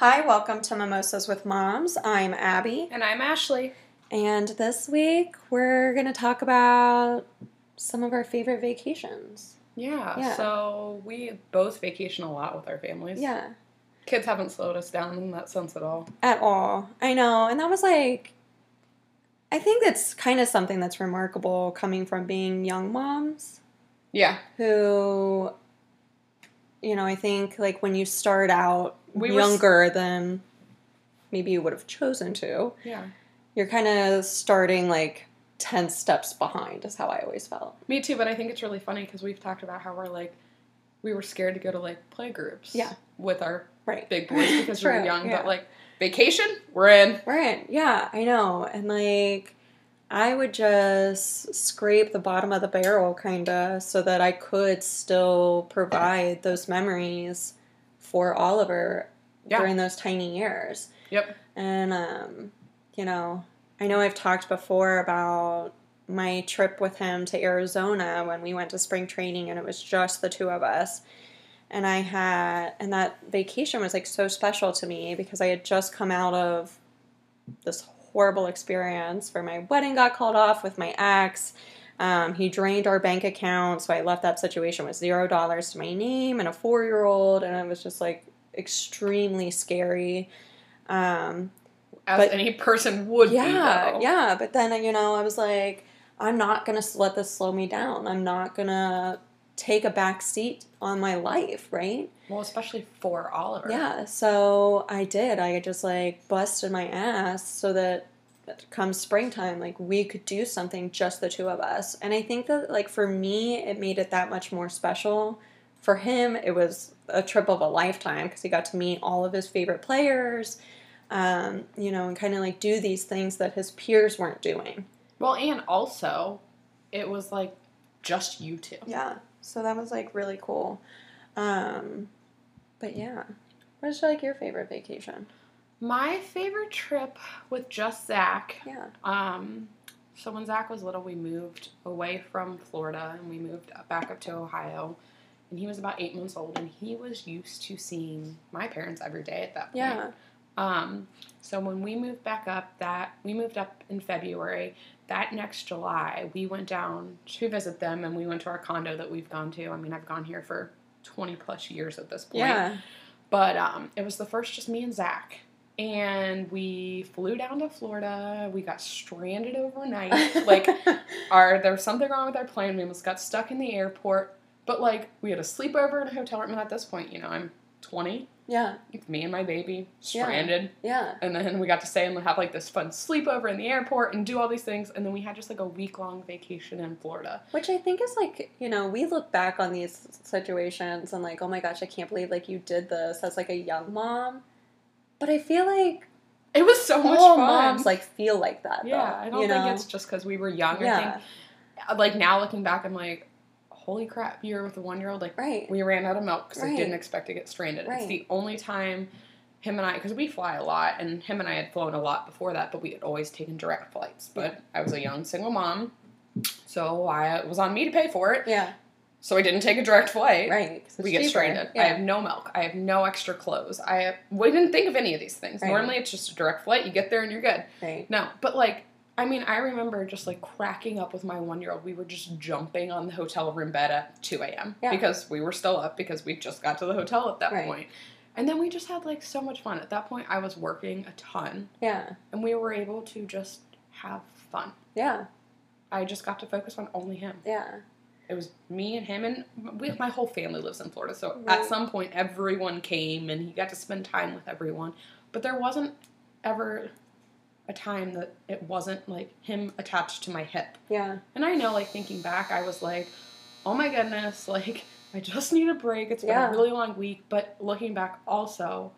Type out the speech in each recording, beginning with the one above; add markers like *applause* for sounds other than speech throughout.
Hi, welcome to Mimosas with Moms. I'm Abby, And I'm Ashley. and this week we're going to talk about some of our favorite vacations. Yeah, Yeah. so we both vacation a lot with our families. Yeah, Kids haven't slowed us down in that sense at all. at all. I know, and that was like, I think that's kind of something that's remarkable coming from being young moms Yeah. who, you know, I think like when you start out We s- younger than maybe you would have chosen to. Yeah. you're kind of starting like 10 steps behind is how i always felt Me too, but I think it's really funny because we've talked about how we're like, we were scared to go to like play groups. Yeah. With our right big boys because we were young, yeah. but like, vacation, we're in. We're in, yeah i know and like i would just scrape the bottom of the barrel kind of so that i could still provide those memories for oliver Yeah. during those tiny years Yep. and um you know i know i've talked before about my trip with him to arizona when we went to spring training and it was just the two of us and i had and that vacation was like so special to me because i had just come out of this horrible experience where my wedding got called off with my ex um, he drained our bank account so i left that situation with zero dollars to my name and a four year old and it was just like extremely scary um, As But- any person would yeah, be. yeah. But then you know, I was like, I'm not gonna let this slow me down. I'm not gonna take a back seat on my life, right? Well, especially for Oliver. Yeah. So I did. I just like busted my ass so that come springtime, like we could do something just the two of us. And I think that like for me, it made it that much more special. For him, it was a trip of a lifetime because he got to meet all of his favorite players, um, you know, and kind of like do these things that his peers weren't doing. Well, and also, it was like just you two. Yeah. So that was like really cool. Um, but yeah, what's like your favorite vacation? My favorite trip with just Zach Yeah. Um, so when Zach was little, we moved away from Florida and we moved back up to Ohio. And he was about eight months old, and he was used to seeing my parents every day at that point. Yeah. Um, so when we moved back up, that we moved up in February. That next July, we went down to visit them, and we went to our condo that we've gone to. I mean, I've gone here for twenty plus years at this point. Yeah. But um, it was the first just me and Zach. And we flew down to Florida. We got stranded overnight. *laughs* like our there was something wrong with our plane. We almost got stuck in the airport. But like we had a sleepover in a hotel room. And at this point, you know, I'm 20. yeah. It's me and my baby Yeah. stranded. Yeah. And then we got to stay and have like this fun sleepover in the airport and do all these things. And then we had just like a week long vacation in Florida. Which I think is like, you know, we look back on these situations and like, oh my gosh, I can't believe like you did this as like a young mom. But I feel like It was so much fun. moms like feel like that. Yeah, though, I don't think know? it's just because we were young. I think yeah, uh, like now looking back, I'm like, holy crap, you're with a one year old. Like, right. we ran out of milk because I didn't expect to get stranded. Right. It's the only time him and I, because we fly a lot, and him and I had flown a lot before that, but we had always taken direct flights. But I was a young single mom, so I it was on me to pay for it. Yeah, So I didn't take a direct flight. Right. We get cheaper. stranded. Yeah. I have no milk. I have no extra clothes. I have, we didn't think of any of these things. Right. Normally, it's just a direct flight. You get there and you're good. right. No, but like, I mean, I remember just like cracking up with my one year old. We were just jumping on the hotel room bed at 2 a.m. Yeah. because we were still up because we just got to the hotel at that Right. point. And then we just had like so much fun. At that point, I was working a ton Yeah, and we were able to just have fun. yeah, I just got to focus on only him. yeah. It was me and him, and we, my whole family lives in Florida. So Right. at some point, everyone came and he got to spend time with everyone. But there wasn't ever a time that it wasn't like him attached to my hip. Yeah, And I know, like, thinking back, I was like, oh my goodness, *laughs* like, I just need a break. It's been Yeah. a really long week. But looking back, also,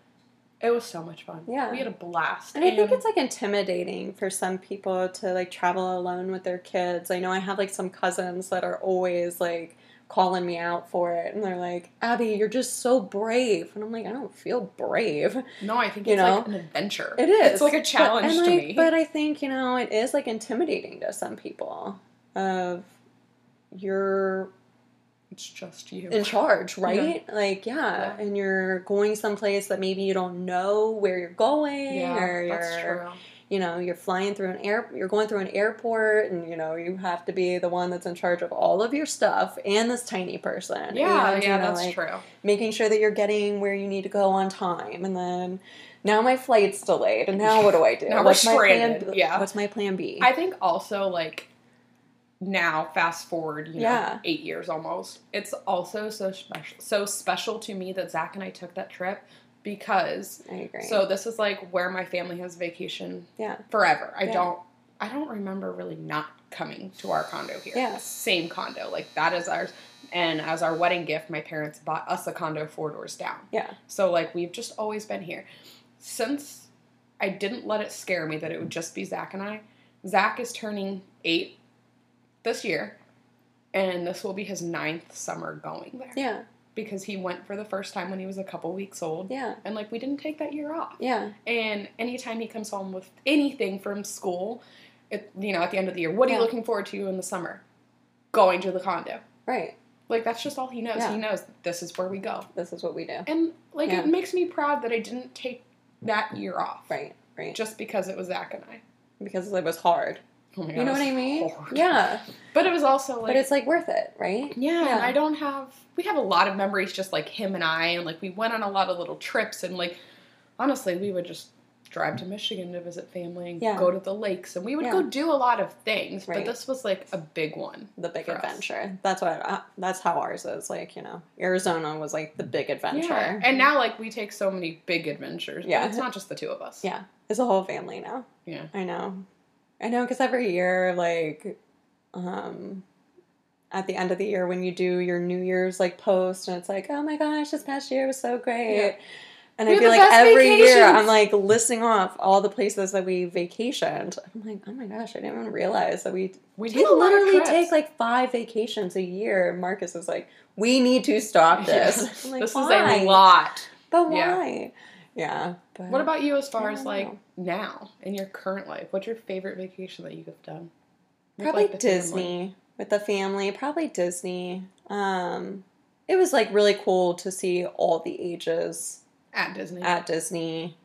it was so much fun. Yeah. We had a blast. and I think it's like intimidating for some people to like travel alone with their kids. I know I have like some cousins that are always like calling me out for it, and they're like, "Abby, you're just so brave," and I'm like, "I don't feel brave." No, I think you it's know, like an adventure. It is. It's like a challenge and, to like, me. But I think, you know, it is like intimidating to some people of you're It's just you. in charge, right? Like, yeah. Yeah. and you're going someplace that maybe you don't know where you're going, yeah, or that's you're, true. you know, you're flying through an air, you're going through an airport, and you know, you have to be the one that's in charge of all of your stuff and this tiny person. Yeah, and, you yeah, know, that's like, true. Making sure that you're getting where you need to go on time, and then. Now my flight's delayed, and now what do I do? *laughs* Now we're what's my plan? stranded, yeah. What's my plan B? I think also like now, fast forward, you know, Yeah. eight years almost. It's also so special, so special to me that Zach and I took that trip because. I agree. So this is like where my family has vacation yeah, forever. I Yeah. don't. I don't remember really not coming to our condo here. Yeah. Same condo, like that is ours. And as our wedding gift, my parents bought us a condo four doors down. yeah, So like we've just always been here. Since I didn't let it scare me that it would just be Zach and I. Zach is turning eight this year, and this will be his ninth summer going there yeah, because he went for the first time when he was a couple weeks old. yeah, And like we didn't take that year off. yeah. And anytime he comes home with anything from school, it, you know, at the end of the year, what are Yeah. you looking forward to in the summer? Going to the condo. Right. Like that's just all he knows. Yeah. He knows this is where we go. This is what we do. And like Yeah. it makes me proud that I didn't take that year off. Right. Right. Just because it was Zach and I. because it was hard. Oh my You know what I mean? hard. Yeah. But it was also like but it's like worth it, right? yeah, Yeah. and I don't have we have a lot of memories just like him and I and like we went on a lot of little trips and like honestly we would just drive to Michigan to visit family and Yeah. go to the lakes and we would Yeah. go do a lot of things, Right. but this was like a big one. The big For us. adventure. That's what. Uh, that's how ours is. Like you know, Arizona was like the big adventure. Yeah. And now like we take so many big adventures. Yeah. It's not just the two of us. yeah, it's a whole family now. Yeah. I know. I know because every year, like, um, at the end of the year when you do your New Year's like post, and it's like, oh my gosh, this past year was so great. Yeah. And We I feel like every year. I'm like listing off all the places that we vacationed. I'm like, oh my gosh, I didn't even realize that we We a literally take like five vacations a year. Marcus is like, we need to stop *laughs* this. I'm like, this is a lot. But Yeah. why? Yeah. But What about you as far as like know. now in your current life? What's your favorite vacation that you have done? With, probably like, the family? Disney with the family. Probably Disney. Um, it was like really cool to see all the ages At Disney. at Disney.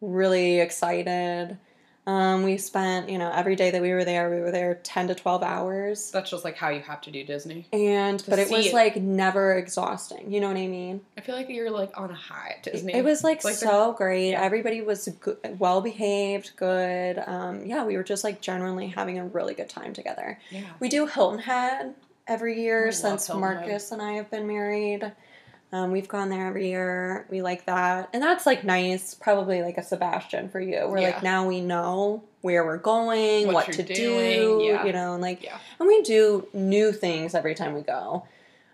Really excited. Um, we spent you know every day that we were there, we were there ten to twelve hours, That's just like how you have to do Disney. and but it was it. like never exhausting. You know what I mean? I feel like you're like on a high at Disney. It was like, Like so great. yeah. Everybody was good, well behaved, good. Um, yeah, we were just like generally having a really good time together. yeah. We do Hilton Head every year love since Hilton Head. Marcus and I have been married. Um, we've gone there every year. We like that, and that's like nice. Probably like a Sebastian for you. We're Yeah. like now we know where we're going, What what, to doing, do, yeah. you know, and like Yeah. and we do new things every time we go,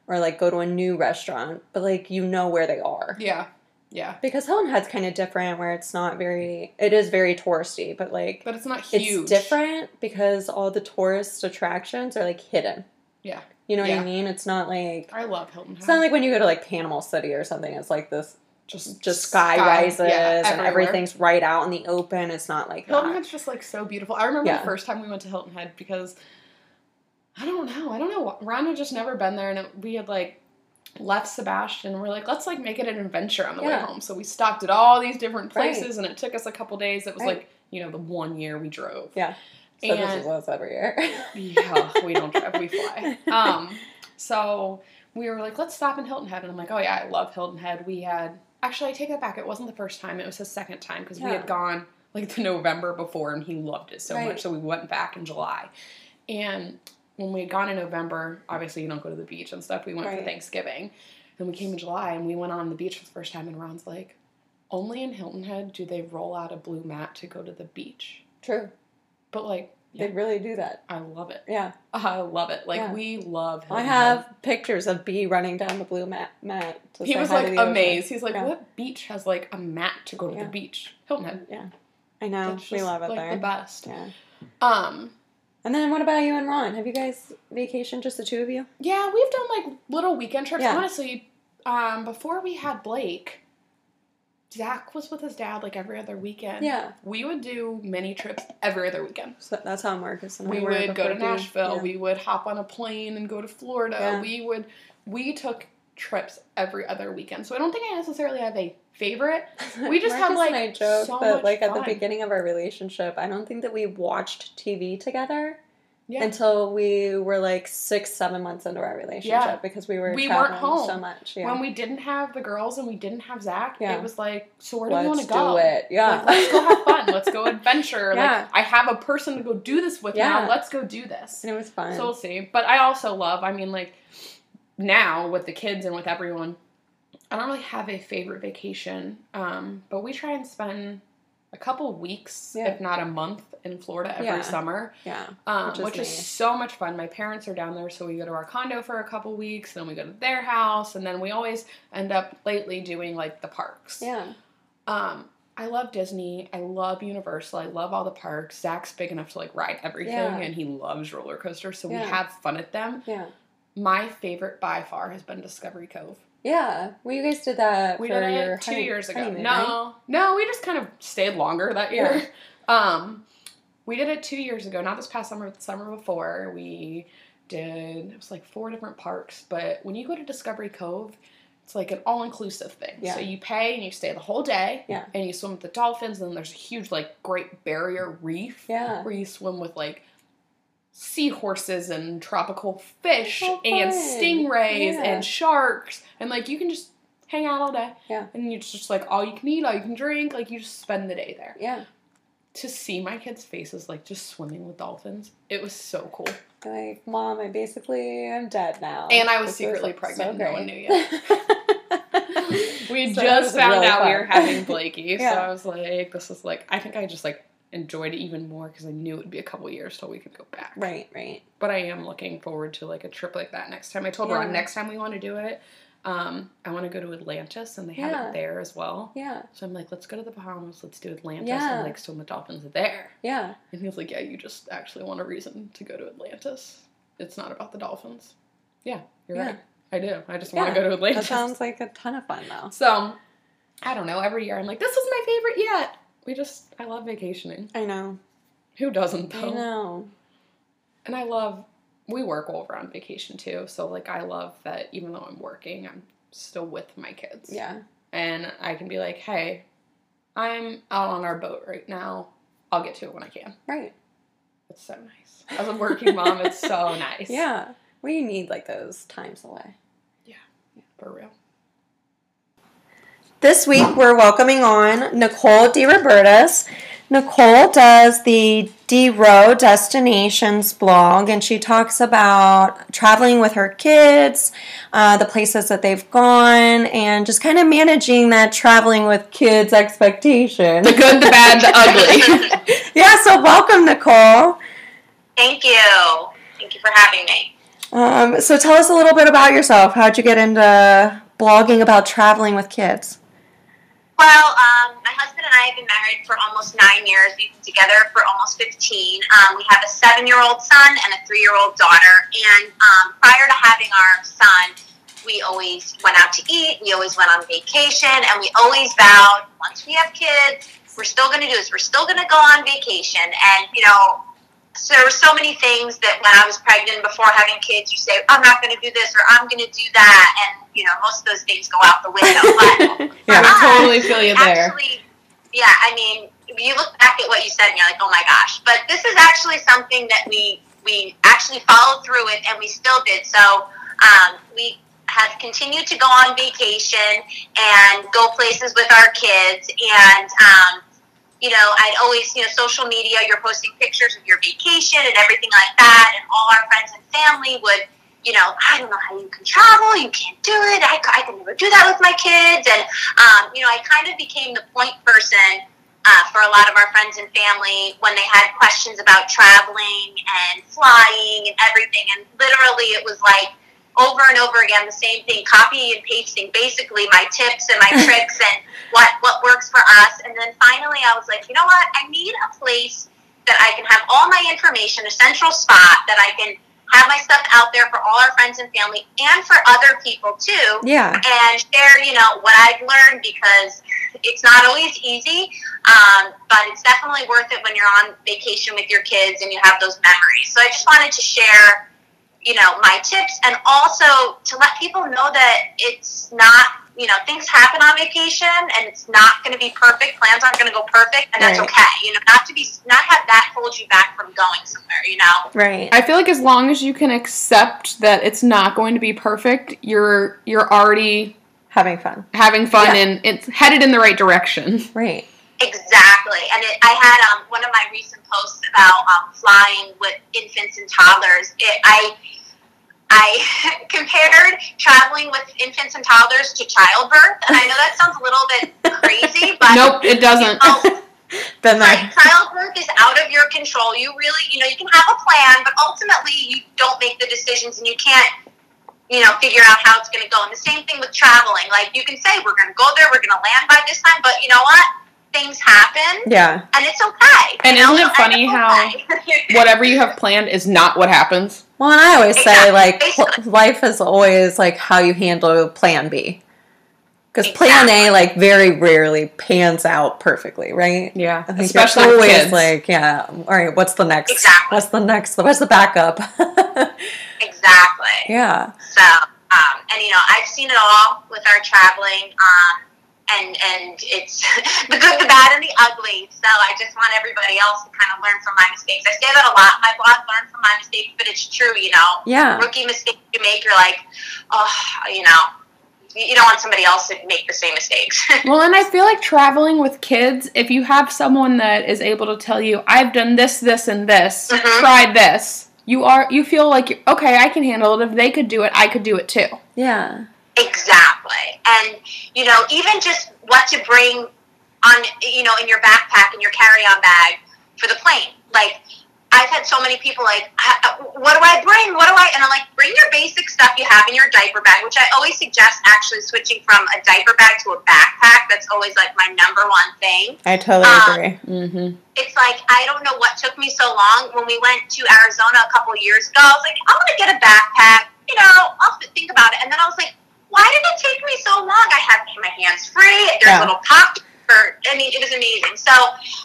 or like go to a new restaurant. But like you know where they are Yeah. Yeah. because Hilton Head's kind of different, where it's not very. It is very touristy, but like But it's not huge. it's different because all the tourist attractions are like hidden. Yeah. You know what Yeah. I mean? It's not like I love Hilton Head. it's not like when you go to like Panama City or something. It's like this just just sky, rises yeah, and everything's right out in the open. It's not like Hilton that. Head's just like so beautiful. I remember Yeah. the first time we went to Hilton Head because I don't know. I don't know. Ryan had just never been there, and it, we had like left Sebastian. and We're like, let's like make it an adventure on the way home. So we stopped at all these different Right. places, and it took us a couple days. It was Right. like you know the one year we drove. Yeah. So this And- is what's every year. yeah, we don't drive, we fly. *laughs* Um, so we were like, let's stop in Hilton Head, and I'm like, oh yeah, I love Hilton Head. We had actually, I take that back. It wasn't the first time; it was his second time because we had gone like the November before, and he loved it so Right. much. So we went back in July, and when we had gone in November, obviously you don't go to the beach and stuff. We went for Thanksgiving. Then we came in July, and we went on the beach for the first time. And Ron's like, only in Hilton Head do they roll out a blue mat to go to the beach. True. But like, yeah, They really do that. I love it. Yeah. I love it. Like Yeah. we love. I Hilton have pictures of B running down the blue mat. mat to He was like amazed. He's like, Yeah. "What beach has like a mat to go to the beach?" Hilton Head. Yeah. I know. That's we just, love it like there. the best. Yeah. Um, And then what about you and Ron? Have you guys vacationed, just the two of you? yeah, we've done like little weekend trips. Honestly, um, before we had Blake, Zach was with his dad like every other weekend. Yeah. we would do mini trips every other weekend. So that's how Marcus and I We would go to Nashville. Yeah. We would hop on a plane and go to Florida. Yeah. We would we took trips every other weekend. So I don't think I necessarily have a favorite. *laughs* We just had, Marcus like, and I joke, so but much like at the beginning of our relationship, I don't think that we watched TV together Yeah. until we were like six, seven months into our relationship Yeah. because we were We weren't home. so much. Yeah. When we didn't have the girls and we didn't have Zach, it was like, so where do we Let's want to go? do it. Yeah. Like, let's go have fun. Let's go *laughs* adventure. Yeah. Like I have a person to go do this with Yeah. now. Let's go do this. and it was fun. So we'll see. But I also love, I mean, like now with the kids and with everyone, I don't really have a favorite vacation. Um, but we try and spend a couple weeks, Yeah. if not a month, in Florida every Yeah. summer, yeah. um, Which is which is nice. so much fun. My parents are down there, so we go to our condo for a couple weeks, then we go to their house, and then we always end up lately doing like the parks. Yeah. Um, I love Disney. I love Universal. I love all the parks. Zach's big enough to like ride everything, Yeah. and he loves roller coasters, so we have fun at them. Yeah. My favorite by far has been Discovery Cove. Yeah. Well, you guys did that We for did your it two honey- years ago. No, right? no, we just kind of stayed longer that year. Yeah. *laughs* Um, we did it two years ago, not this past summer, but the summer before. We did it was like four different parks, but when you go to Discovery Cove, it's like an all inclusive thing. Yeah. So you pay and you stay the whole day. Yeah. And you swim with the dolphins, and then there's a huge like Great Barrier Reef Yeah. where you swim with like seahorses and tropical fish So and stingrays Yeah. and sharks and like you can just hang out all day Yeah. and you just like all you can eat all you can drink like you just spend the day there Yeah. to see my kids faces like just swimming with dolphins it was so cool Like, mom, I basically am dead now. And I was This secretly like, pregnant, So no one knew *laughs* yet. we So just found really out we were having blakey *laughs* so i was like this is like i think i just like enjoyed it even more because i knew it would be a couple years till we could go back right, right. but I am looking forward to like a trip like that next time. I told Yeah. Ron next time we want to do it, um, I want to go to Atlantis, and they have it there as well. Yeah. So I'm like, let's go to the Bahamas, let's do Atlantis, Yeah. and like swim with dolphins there. Yeah. And he was like, yeah, you just actually want a reason to go to Atlantis. It's not about the dolphins. Yeah, you're Yeah. right. I do. I just want to go to Atlantis. That sounds like a ton of fun, though. so I don't know. Every year I'm like, this is my favorite yet. We just, I love vacationing. I know. Who doesn't though? I know. And I love we work while we're on vacation too. So like I love that even though I'm working, I'm still with my kids. Yeah. And I can be like, hey, I'm out on our boat right now. I'll get to it when I can. Right. It's so nice. As a working mom, it's so *laughs* nice. Yeah. We need like those times away. Yeah. yeah. For real. This week we're welcoming on Nicole DeRobertis. Nicole does the D-Row Destinations blog and she talks about traveling with her kids, uh, the places that they've gone, and just kind of managing that traveling with kids expectation. The good, the bad, the ugly. *laughs* *laughs* yeah, so welcome, Nicole. Thank you. Thank you for having me. Um, so tell us a little bit about yourself. How'd you get into blogging about traveling with kids? Well, um, my husband and I have been married for almost nine years. We've been together for almost 15. Um, we have a seven year old son and a three year old daughter. And um, prior to having our son, we always went out to eat, we always went on vacation, and we always vowed once we have kids, we're still going to do this. We're still going to go on vacation. And, you know, so there were so many things that when I was pregnant before having kids, you say, I'm not going to do this or I'm going to do that. And, you know, most of those things go out the window. But *laughs* Yeah, I totally feel you there. Actually, yeah, I mean, you look back at what you said and you're like, oh my gosh. But this is actually something that we we actually followed through it and we still did. So um, we have continued to go on vacation and go places with our kids and. Um, you know, I'd always, you know, social media, you're posting pictures of your vacation and everything like that. And all our friends and family would, you know, I don't know how you can travel. You can't do it. I, I can never do that with my kids. And, um, you know, I kind of became the point person uh, for a lot of our friends and family when they had questions about traveling and flying and everything. And literally, it was like, over and over again the same thing, copy and pasting basically my tips and my *laughs* tricks and what what works for us. And then finally, I was like, you know what? I need a place that I can have all my information, a central spot that I can have my stuff out there for all our friends and family and for other people too Yeah. and share, you know, what I've learned because it's not always easy, um, but it's definitely worth it when you're on vacation with your kids and you have those memories. So I just wanted to share, you know, my tips and also to let people know that it's not, you know, things happen on vacation and it's not going to be perfect. Plans aren't going to go perfect and that's Right. okay. You know, not to be, not have that hold you back from going somewhere, you know? Right. I feel like as long as you can accept that it's not going to be perfect, you're you're already Having fun. having fun Yeah. and it's headed in the right direction. Right. Exactly, and it, I had um, one of my recent posts about um, flying with infants and toddlers. It, I I *laughs* compared traveling with infants and toddlers to childbirth, and I know that sounds a little bit crazy, *laughs* but nope, it doesn't. Oh, Been like childbirth is out of your control. You really, you know, you can have a plan, but ultimately you don't make the decisions, and you can't, you know, figure out how it's going to go. And the same thing with traveling. Like you can say we're going to go there, we're going to land by this time, but you know what? Things happen, Yeah. and it's okay. And you know? isn't it funny how okay. *laughs* Whatever you have planned is not what happens. Well, and I always say Exactly. like Basically. life is always like how you handle Plan B, because Plan A like very rarely pans out perfectly, right? Yeah, I think especially you're always kids. like, yeah. All right, what's the next? Exactly. What's the next? What's the backup? *laughs* exactly. yeah. So, um, and you know, I've seen it all with our traveling, um, and and it's *laughs* the good, the bad, and the ugly. So I just want everybody else to kind of learn from my mistakes. I say that a lot in my blog, learn from my mistakes, but it's true. You know, Yeah. rookie mistake you make, you're like, oh, you know, you you don't want somebody else to make the same mistakes. *laughs* Well, and I feel like traveling with kids, if you have someone that is able to tell you, I've done this, this, and this, Mhm. tried this, you are you feel like you're, okay, I can handle it. If they could do it, I could do it too. Yeah. Exactly. And, you know, even just what to bring on, you know, in your backpack, in your carry on bag for the plane. Like, I've had so many people like, "Uh, what do I bring? What do I? And I'm like, bring your basic stuff you have in your diaper bag, which I always suggest actually switching from a diaper bag to a backpack. That's always like my number one thing I totally Um, agree. Mm-hmm. it's like I don't know what took me so long. When we went to Arizona a couple of years ago, I was like, I'm gonna get a backpack. You know, I'll think about it. And then I was like, why did it take me so long? I had my hands free. There's Yeah. little pockets. For, I mean, it was amazing. So,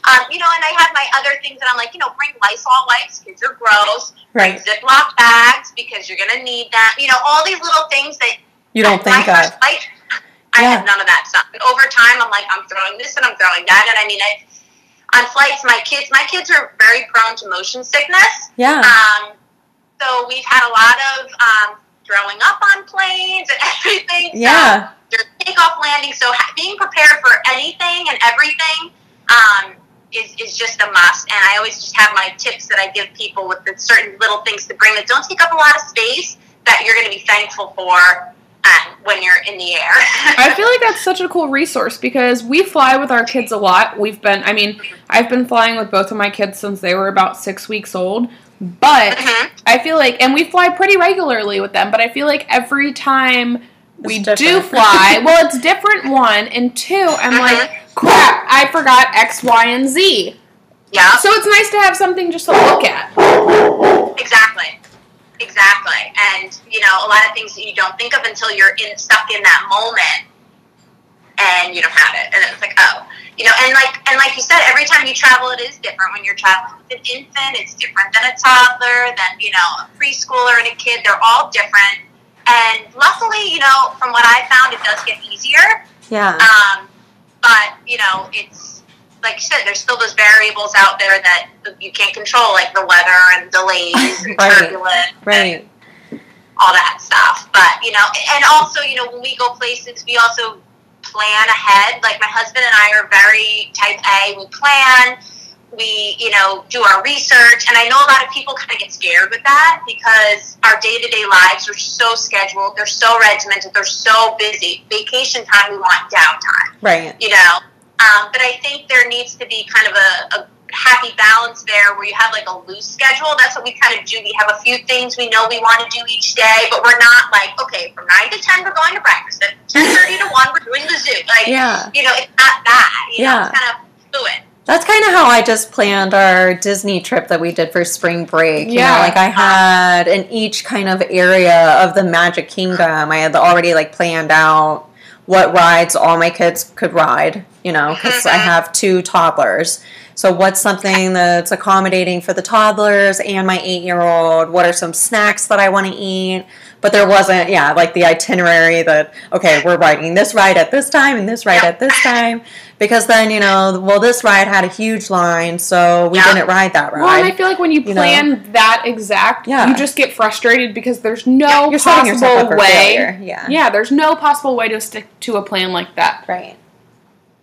um, you know, and I had my other things that I'm like, you know, bring Lysol wipes. Kids are gross. Bring Right. Ziploc bags because you're gonna need that. You know, all these little things that You don't think of. flight, I Yeah. had none of that stuff. And over time, I'm like, I'm throwing this and I'm throwing that. And I mean, I, on flights, my kids, my kids are very prone to motion sickness. Yeah. Um, so we've had a lot of um, throwing up on planes and *laughs* everything. So Yeah. there's takeoff landing. So being prepared for anything and everything um, is, is just a must. And I always just have my tips that I give people with the certain little things to bring that don't take up a lot of space that you're going to be thankful for um, when you're in the air. I feel like that's such a cool resource because we fly with our kids a lot. We've been, I mean, I've been flying with both of my kids since they were about six weeks old. But Mhm. I feel like, and we fly pretty regularly with them, but I feel like every time we It's do fly, *laughs* well, it's different, one, and two, I'm Mhm. like, crap, I forgot X, Y, and Z. yeah. So it's nice to have something just to look at. Exactly. Exactly. And, you know, a lot of things that you don't think of until you're in stuck in that moment and you don't have it. And it's like, oh. You know, and like and like you said, every time you travel it is different. When you're traveling with an infant, it's different than a toddler, than, you know, a preschooler and a kid. They're all different. And luckily, you know, from what I found, it does get easier. Yeah. Um, but you know, it's like you said, there's still those variables out there that you can't control, like the weather and delays and *laughs* Right. turbulence, Right. all that stuff. But you know, and also, you know, when we go places, we also plan ahead. Like my husband and I are very type A. We plan. We, you know, do our research, and I know a lot of people kind of get scared with that because our day-to-day lives are so scheduled. They're so regimented. They're so busy. Vacation time, we want downtime Right. you know. Um, but I think there needs to be kind of a, a happy balance there where you have like a loose schedule. That's what we kind of do. We have a few things we know we want to do each day, but we're not like, okay, from 9 to 10, we're going to practice. At *laughs* 10.30 to 1, we're doing the zoo. Like, Yeah. you know, it's not that. You know, Yeah. it's kind of fluid. That's kind of how I just planned our Disney trip that we did for spring break. You Yeah. know, like I had in each kind of area of the Magic Kingdom, I had already like planned out what rides all my kids could ride you know, because I mm-hmm. have two toddlers. So, what's something that's accommodating for the toddlers and my eight year old? What are some snacks that I want to eat? But there wasn't, yeah, like the itinerary that, okay, we're riding this ride at this time and this ride at this time. Because then, you know, well, this ride had a huge line, so we Yeah. didn't ride that ride. Well, and I feel like when you You know? plan that exact, Yeah. you just get frustrated because there's no You're setting yourself up possible for way. failure. Yeah. Yeah, there's no possible way to stick to a plan like that. Right.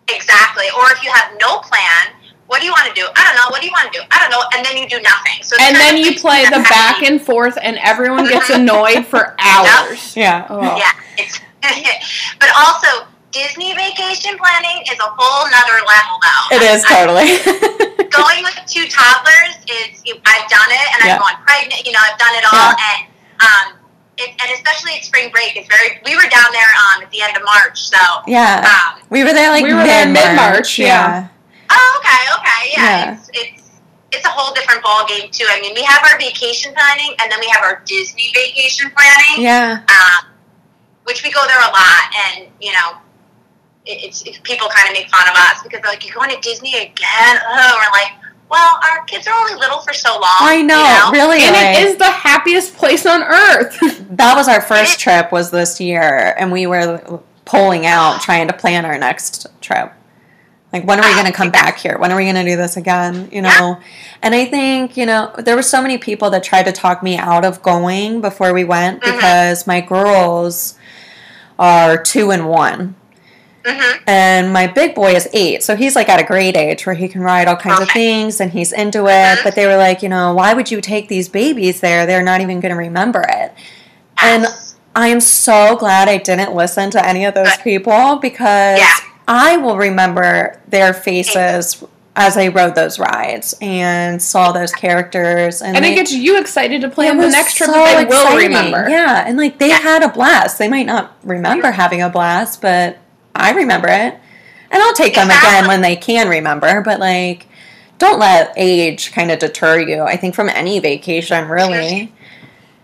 Exactly. Or if you have no plan, what do you want to do? I don't know. What do you want to do? I don't know. And then you do nothing. So And then you play me the back and forth, and everyone gets annoyed for *laughs* hours. Yeah. Oh. Yeah. It's, *laughs* but also, Disney vacation planning is a whole nother level, though. It is totally. going with two toddlers is I've done it and Yeah. I've gone pregnant. You know, I've done it all, and um, it, and especially at spring break, it's very. We were down there um at the end of March, so yeah. um. We were there like We were there mid-March. mid-March, yeah. Oh, okay, okay, yeah. Yeah. It's it's it's a whole different ball game too. I mean, we have our vacation planning, and then we have our Disney vacation planning. Yeah. um, which we go there a lot, and you know, it, it's it, people kind of make fun of us because they're like, "You're going to Disney again?" Oh, we're like, "Well, our kids are only little for so long." I know, you know? really. And like- it is the happiest place on earth. *laughs* That was our first trip was this year, and we were pulling out trying to plan our next trip. Like, when are we going to come back here? When are we going to do this again? You know? And I think, you know, there were so many people that tried to talk me out of going before we went Mhm. because my girls are two and one. Mhm. And my big boy is eight, so he's like at a great age where he can ride all kinds of things and he's into it. Mhm. But they were like, you know, why would you take these babies there? They're not even going to remember it. And I am so glad I didn't listen to any of those people because Yeah. I will remember their faces as I rode those rides and saw those characters. And, and they- it gets you excited to it plan the next trip so that they will remember. Yeah, and like they Yeah. had a blast. They might not remember having a blast, but I remember it. And I'll take them again when they can remember, but like don't let age kind of deter you. I think from any vacation, really.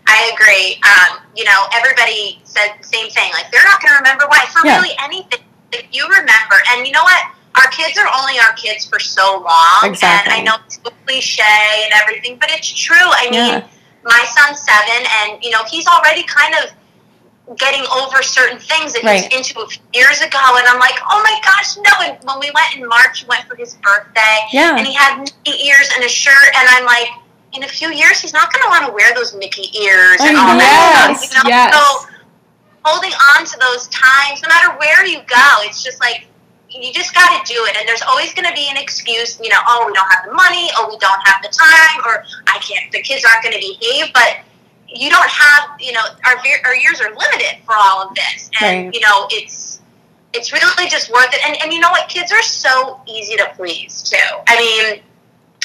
I agree. Um, you know, everybody said the same thing. Like they're not going to remember why for Yeah. really anything. If you remember, and you know what, our kids are only our kids for so long. Exactly. And I know it's a cliche and everything, but it's true. I mean, Yeah. my son's seven, and you know he's already kind of getting over certain things that Right. he's into a few years ago. And I'm like, oh my gosh, no! And when we went in March, we went for his birthday, Yeah. and he had Mickey ears and a shirt, and I'm like, in a few years, he's not going to want to wear those Mickey ears and all know. that Yes, stuff. You know? yes. So holding on to those times, no matter where you go, it's just like you just got to do it. And there's always going to be an excuse, you know, oh, we don't have the money, or we don't have the time, or I can't. The kids aren't going to behave, but you don't have, you know, our our years are limited for all of this, and Right. you know, it's it's really just worth it. And and you know what, kids are so easy to please too. I mean.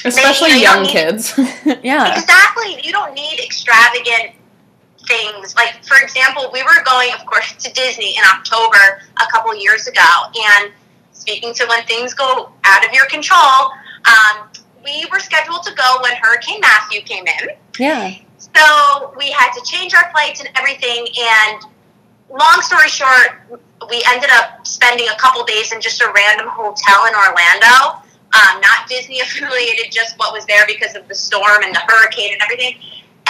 Especially They- you young don't kids. *laughs* yeah. Exactly. You don't need extravagant things. Like, for example, we were going, of course, to Disney in October a couple years ago. And speaking to when things go out of your control, um, we were scheduled to go when Hurricane Matthew came in. Yeah. So we had to change our flights and everything. And long story short, we ended up spending a couple days in just a random hotel in Orlando. Um, not Disney affiliated, just what was there because of the storm and the hurricane and everything.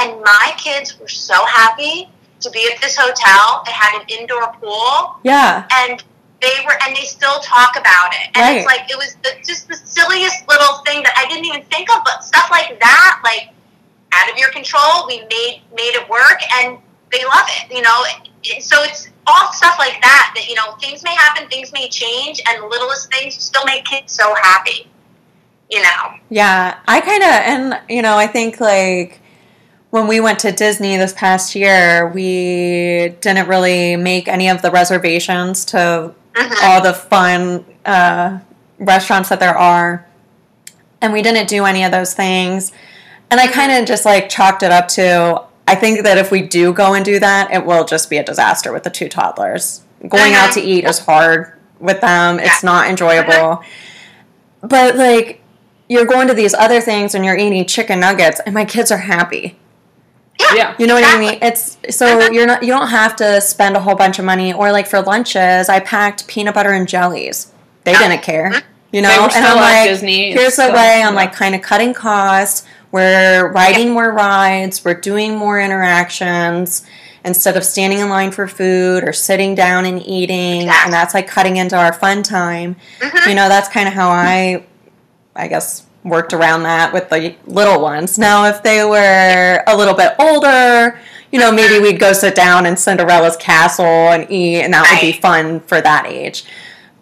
And my kids were so happy to be at this hotel. It had an indoor pool, Yeah. and they were, and they still talk about it. And it's like it was the, just the silliest little thing that I didn't even think of, but stuff like that, like out of your control. We made made it work, and they love it. You know, so it's all stuff like that. That you know, things may happen, things may change, and the littlest things still make kids so happy. You know, Yeah, I kind of, and you know, I think like when we went to Disney this past year, we didn't really make any of the reservations to Mhm. all the fun uh, restaurants that there are, and we didn't do any of those things. And I kind of just like chalked it up to I think that if we do go and do that, it will just be a disaster with the two toddlers. Going out to eat is hard with them. It's not enjoyable. But like you're going to these other things and you're eating chicken nuggets and my kids are happy. Yeah. You know what I mean? It's so you're not you don't have to spend a whole bunch of money or like for lunches, I packed peanut butter and jellies. they Yeah. didn't care. You know, and I'm like, Disney. here's the still- way I'm yeah. like kind of cutting costs. We're riding more rides. We're doing more interactions instead of standing in line for food or sitting down and eating. Exactly. And that's like cutting into our fun time. Mhm. You know, that's kind of how I, I guess, worked around that with the little ones. Now, if they were a little bit older, you know, maybe we'd go sit down in Cinderella's castle and eat, and that would be fun for that age.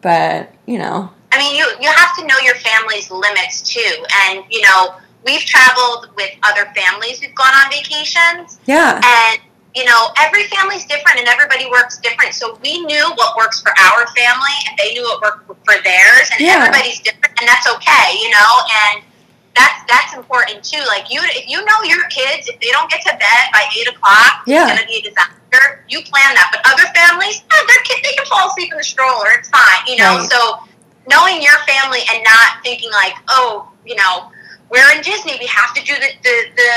But, you know, I mean, you you have to know your family's limits too, and you know we've traveled with other families. We've gone on vacations, yeah. and you know every family's different, and everybody works different. So we knew what works for our family, and they knew what worked for theirs, and Yeah. everybody's different, and that's okay, you know. And that's that's important too. Like you, if you know your kids, if they don't get to bed by eight o'clock, Yeah. it's gonna be a disaster. You plan that, but other families, eh, their kid, they can fall asleep in the stroller. It's fine, you know. Right. So knowing your family and not thinking like, oh, you know, we're in Disney, we have to do the the, the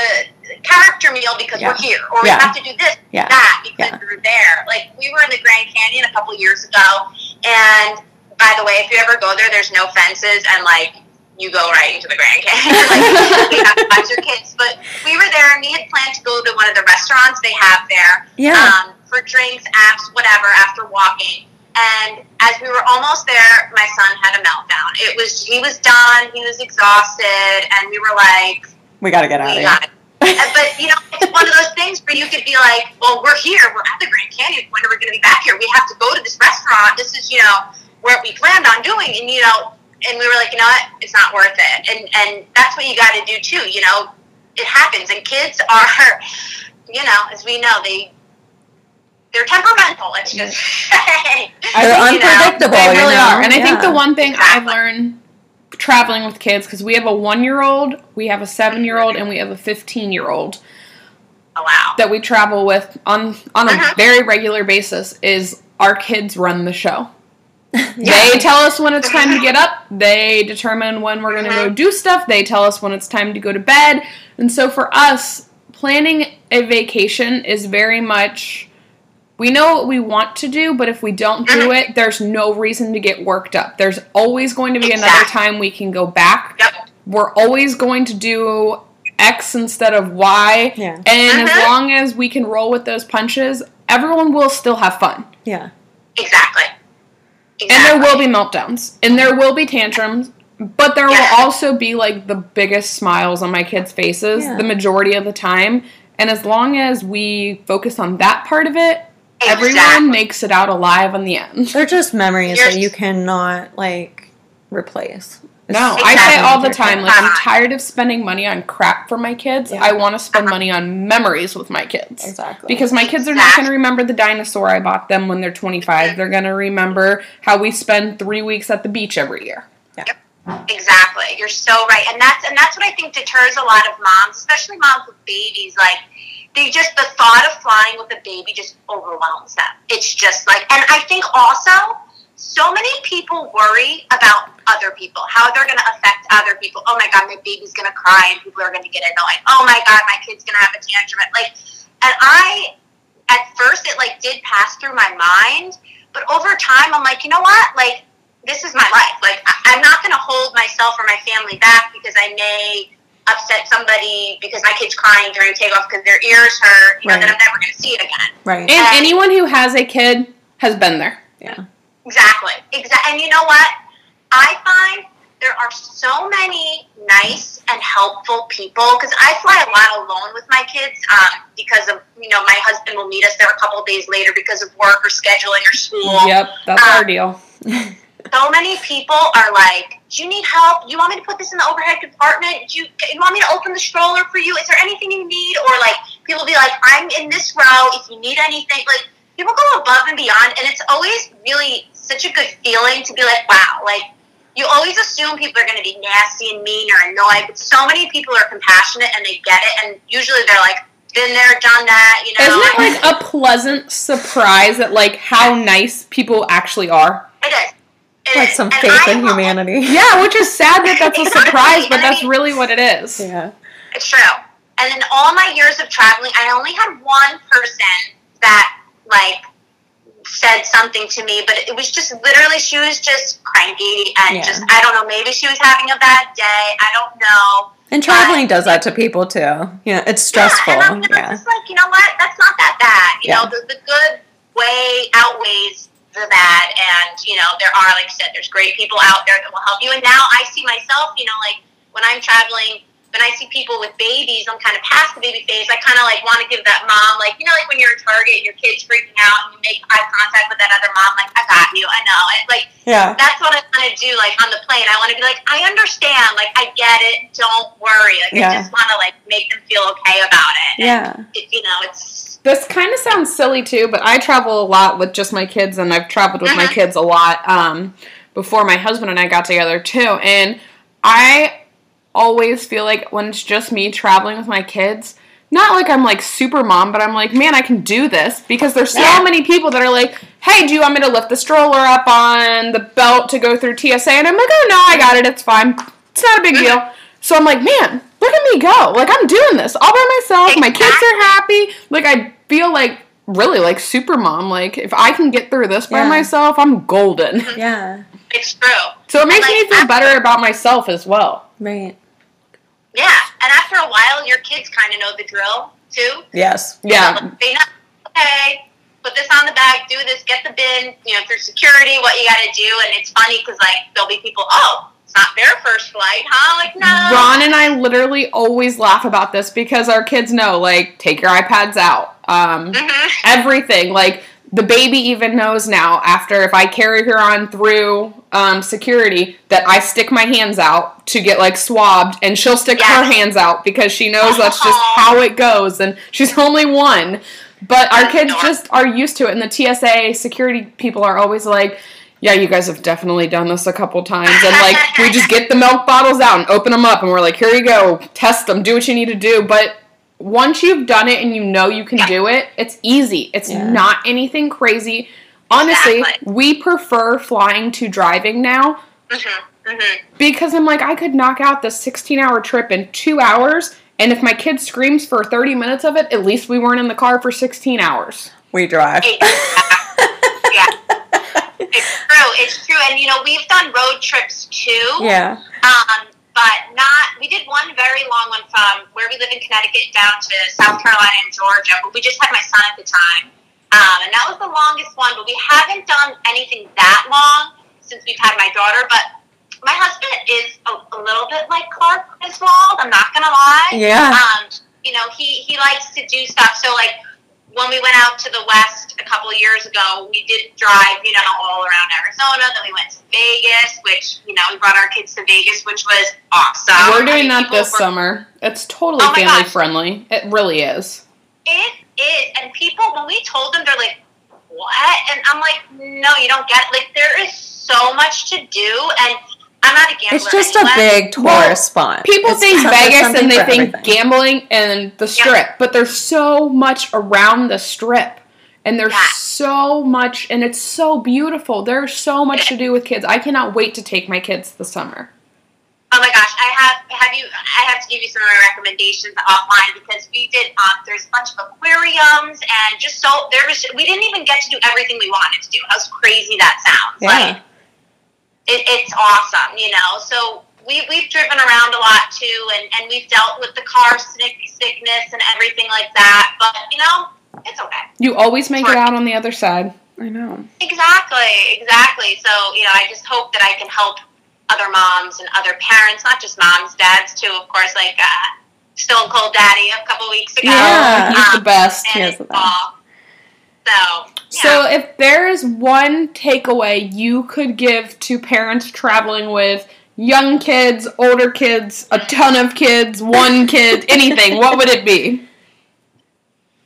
character meal because Yeah. we're here, or Yeah. we have to do this, Yeah. that because we're there. Like we were in the Grand Canyon a couple years ago, and by the way, if you ever go there, there's no fences, and like you go right into the Grand Canyon. *laughs* like you have to watch your kids. But we were there, and we had planned to go to one of the restaurants they have there Yeah. um, for drinks, apps, whatever, after walking. And as we were almost there, my son had a meltdown. It was he was done, he was exhausted, and we were like, we got to get out of we here. got. And- but you know, it's one of those things where you could be like, well, we're here, we're at the Grand Canyon. When are we going to be back here? We have to go to this restaurant. This is you know what we planned on doing, and you know, and we were like, you know what, it's not worth it. And and that's what you got to do too. You know, it happens, and kids are, you know, as we know, they. They're temperamental. Let's just. *laughs* They're You know, unpredictable. They really are. And I think the one thing I've learned traveling with kids, because we have a one year old, we have a seven year old, and we have a 15 year old Oh, wow. that we travel with on, on a Uh-huh. very regular basis, is our kids run the show. *laughs* Yeah. They tell us when it's time to *laughs* get up. They determine when we're going to go do stuff. They tell us when it's time to go to bed. And so for us, planning a vacation is very much we know what we want to do, but if we don't do it, there's no reason to get worked up. There's always going to be another time we can go back. Yep. We're always going to do X instead of Y. Yeah. And as Uh-huh. long as we can roll with those punches, everyone will still have fun. Yeah. Exactly. exactly. And there will be meltdowns. And there will be tantrums. But there Yeah. will also be like the biggest smiles on my kids' faces Yeah. the majority of the time. And as long as we focus on that part of it, everyone makes it out alive in the end. They're just memories You're- that you cannot like replace. No, Exactly. I say all the time, like I'm tired of spending money on crap for my kids. Yeah. I want to spend uh-huh. money on memories with my kids. Exactly. Because my kids are not going to remember the dinosaur I bought them when they're 25. They're going to remember how we spend three weeks at the beach every year. Yep. Exactly. You're so right. And that's and that's what I think deters a lot of moms, especially moms with babies. Like they just the thought of flying with a baby just overwhelms them. It's just like and I think also so many people worry about other people, how they're gonna affect other people. Oh my god, my baby's gonna cry and people are gonna get annoyed. Oh my god, my kid's gonna have a tantrum. Like and I at first it like did pass through my mind, but over time I'm like, you know what? Like this is my life. Like I'm not going to hold myself or my family back because I may upset somebody because my kid's crying during takeoff because their ears hurt. You know Right. that I'm never going to see it again. right. And And- anyone who has a kid has been there. yeah. Exactly. Exactly. And you know what? I find there are so many nice and helpful people because I fly a lot alone with my kids um, because of you know my husband will meet us there a couple of days later because of work or scheduling or school. Yep, that's Uh, our deal. *laughs* so many people are like, "Do you need help? Do you want me to put this in the overhead compartment? Do you, you want me to open the stroller for you? Is there anything you need?" Or like, people be like, "I'm in this row. If you need anything, like." People go above and beyond, and it's always really such a good feeling to be like, "Wow!" Like you always assume people are going to be nasty and mean or annoyed, but so many people are compassionate and they get it, and usually they're like, "Been there, done that," you know. Isn't it like a pleasant surprise at like how nice people actually are? it is. It Like some faith in will- humanity. *laughs* Yeah, which is sad that that's a *laughs* surprise, but that's really what it is. Yeah. It's true. And in all my years of traveling, I only had one person that like said something to me, but it was just literally she was just cranky and Yeah. just I don't know, maybe she was having a bad day. I don't know. And traveling does that to people too. Yeah, it's stressful. Yeah, and I'm, Yeah. I'm just like, you know what? That's not that bad. You Yeah. know, the, the good way outweighs the bad, and you know, there are, like I said, there's great people out there that will help you. And now I see myself, you know, like when I'm traveling. When I see people with babies, I'm kind of past the baby phase. I kind of like want to give that mom, like you know, like when you're at Target and your kid's freaking out, and you make eye contact with that other mom, like I got you, I know. It like Yeah. that's what I want to do. Like on the plane, I want to be like, I understand. Like I get it. Don't worry. Like Yeah. I just want to like make them feel okay about it. And Yeah. it, you know, it's This kind of sounds silly too, but I travel a lot with just my kids, and I've traveled with my Mhm. kids a lot um, before my husband and I got together too. And I always feel like when it's just me traveling with my kids, not like I'm like super mom, but I'm like, man, I can do this because there's so Yeah. many people that are like, hey, do you want me to lift the stroller up on the belt to go through TSA? And I'm like, oh no, I got it, it's fine, it's not a big deal. So I'm like, man, look at me go! Like I'm doing this all by myself. My kids are happy. Like I feel like really like super mom. Like if I can get through this by myself, I'm golden. *laughs* Yeah. it's true. So it makes And, me feel after- better about myself as well. Right. Yeah, and after a while, your kids kind of know the drill too. Yes. Yeah. So, like, they know, okay, put this on the bag, do this, get the bin, you know, through security, what you got to do. And it's funny because like there'll be people, oh, it's not their first flight, huh? Like no. Ron and I literally always laugh about this because our kids know, like, take your iPads out. Um, Mhm. everything. Like the baby even knows now after if I carry her on through um, security that I stick my hands out to get like swabbed and she'll stick her hands out because she knows that's just how it goes and she's *laughs* only one. But our kids just are used to it and the TSA security people are always like yeah, you guys have definitely done this a couple times. And, like, we just get the milk bottles out and open them up, and we're like, here you go, test them, do what you need to do. But once you've done it and you know you can Yeah. do it, it's easy. It's Yeah. not anything crazy. Honestly, Exactly. we prefer flying to driving now Mhm. Mhm. because I'm like, I could knock out this 16 hour trip in two hours. And if my kid screams for 30 minutes of it, at least we weren't in the car for 16 hours. We drive. It's true. It's true. And you know, we've done road trips too. yeah. Um, but not. We did one very long one from where we live in Connecticut down to South Carolina and Georgia. But we just had my son at the time, um, and that was the longest one. But we haven't done anything that long since we've had my daughter. But my husband is a, a little bit like Clark Griswold. I'm not gonna lie. Yeah. Um, you know, he he likes to do stuff. So like when we went out to the west a couple of years ago, we did drive, you know, all around Arizona. Then we went to Vegas, which you know, we brought our kids to Vegas, which was awesome. We're I doing mean, that this were- summer. It's totally Oh family gosh. friendly. It really is. It is, and people when we told them, they're like, "What?" And I'm like, "No, you don't get. Like, there is so much to do, and I'm not a gambler. It's just a anyway. big Well, tourist spot. People It's think Vegas and they think everything. gambling and the strip, but there's so much around the strip. And there's Yeah. so much, and it's so beautiful. There's so much to do with kids. I cannot wait to take my kids this summer. Oh my gosh, I have have you. I have to give you some of my recommendations offline because we did. Um, there's a bunch of aquariums and just so there was. We didn't even get to do everything we wanted to do. How crazy that sounds! Yeah. Like it, it's awesome, you know. So we we've driven around a lot too, and and we've dealt with the car sick, sickness and everything like that. But you know, it's okay. You always make it out on the other side. I know. Exactly, exactly. So, you know, I just hope that I can help other moms and other parents, not just moms, dads too, of course, like uh, Stone Cold Daddy a couple weeks ago. Yeah. He's the Um, best. He is the best. So, yeah. So, if there is one takeaway you could give to parents traveling with young kids, older kids, a ton of kids, one kid, *laughs* anything, what would it be?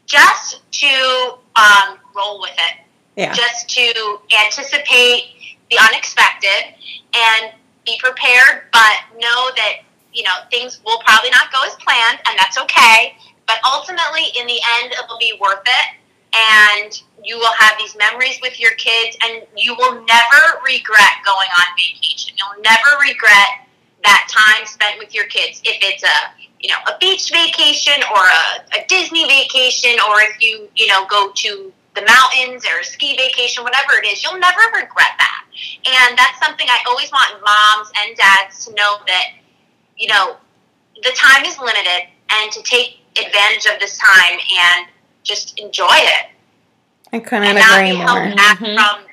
just to um, roll with it, Yeah. just to anticipate the unexpected and be prepared, but know that you know things will probably not go as planned, and that's okay. But ultimately, in the end, it'll be worth it, and you will have these memories with your kids, and you will never regret going on vacation. You'll never regret that time spent with your kids if it's a you know a beach vacation or a, a Disney vacation or if you you know go to the mountains or a ski vacation, whatever it is, you'll never regret that. And that's something I always want moms and dads to know that, you know, the time is limited and to take advantage of this time and just enjoy it. I couldn't and not agree be more. held back Mhm. from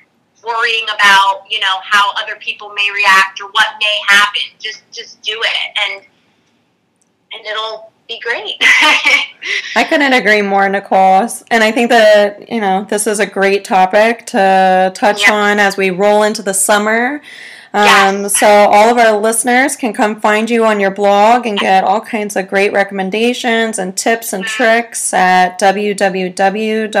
worrying about, you know, how other people may react or what may happen. Just just do it and and it'll be great. *laughs* I couldn't agree more, Nicole. And I think that, you know, this is a great topic to touch Yep. on as we roll into the summer. Um. So, all of our listeners can come find you on your blog and get all kinds of great recommendations and tips and tricks at www.dero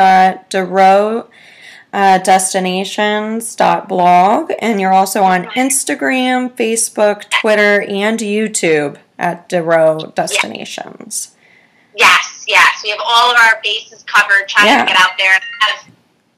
uh, destinations.blog. And you're also on Instagram, Facebook, Twitter, and YouTube at Dero Destinations. Yes, yes. We have all of our bases covered, trying Yeah. to get out there.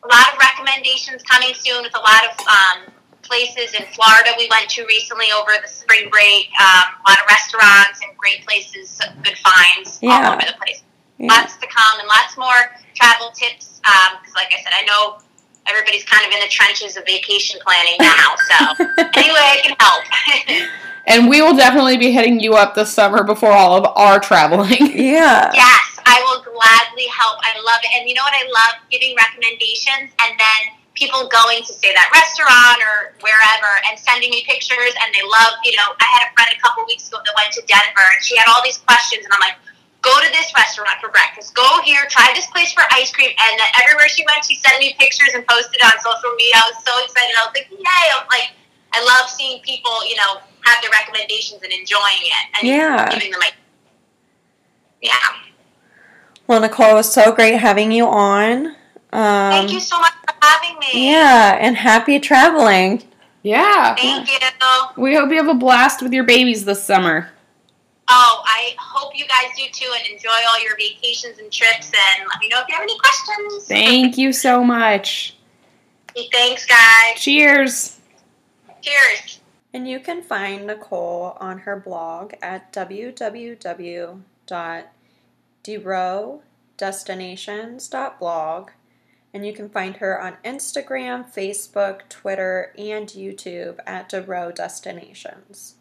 A lot of recommendations coming soon with a lot of um, places in Florida we went to recently over the spring break. Um, a lot of restaurants and great places, good finds Yeah. all over the place. Yeah. Lots to come and lots more travel tips. Because, like I said, I know everybody's kind of in the trenches of vacation planning now. So, *laughs* any way I can help. *laughs* And we will definitely be hitting you up this summer before all of our traveling. *laughs* Yeah. Yes, I will gladly help. I love it. And you know what I love? Giving recommendations and then people going to say that restaurant or wherever and sending me pictures and they love, you know, I had a friend a couple weeks ago that went to Denver and she had all these questions and I'm like, go to this restaurant for breakfast, go here, try this place for ice cream and then everywhere she went she sent me pictures and posted on social media. I was so excited. I was like, yay. I'm like I love seeing people, you know, have their recommendations and enjoying it and Yeah. giving them like yeah. Well, Nicole, it was so great having you on. Um, Thank you so much having me. Yeah, and happy traveling. Yeah. Thank you. We hope you have a blast with your babies this summer. Oh, I hope you guys do too and enjoy all your vacations and trips and let me know if you have any questions. Thank you so much. Thanks, guys. Cheers. Cheers. And you can find Nicole on her blog at www.derodestinations.blog. And you can find her on Instagram, Facebook, Twitter, and YouTube at Dero Destinations.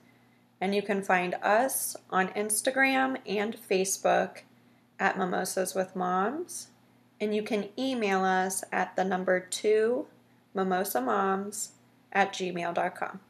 And you can find us on Instagram and Facebook at Mimosas with Moms. And you can email us at the number two mimosamoms at gmail.com.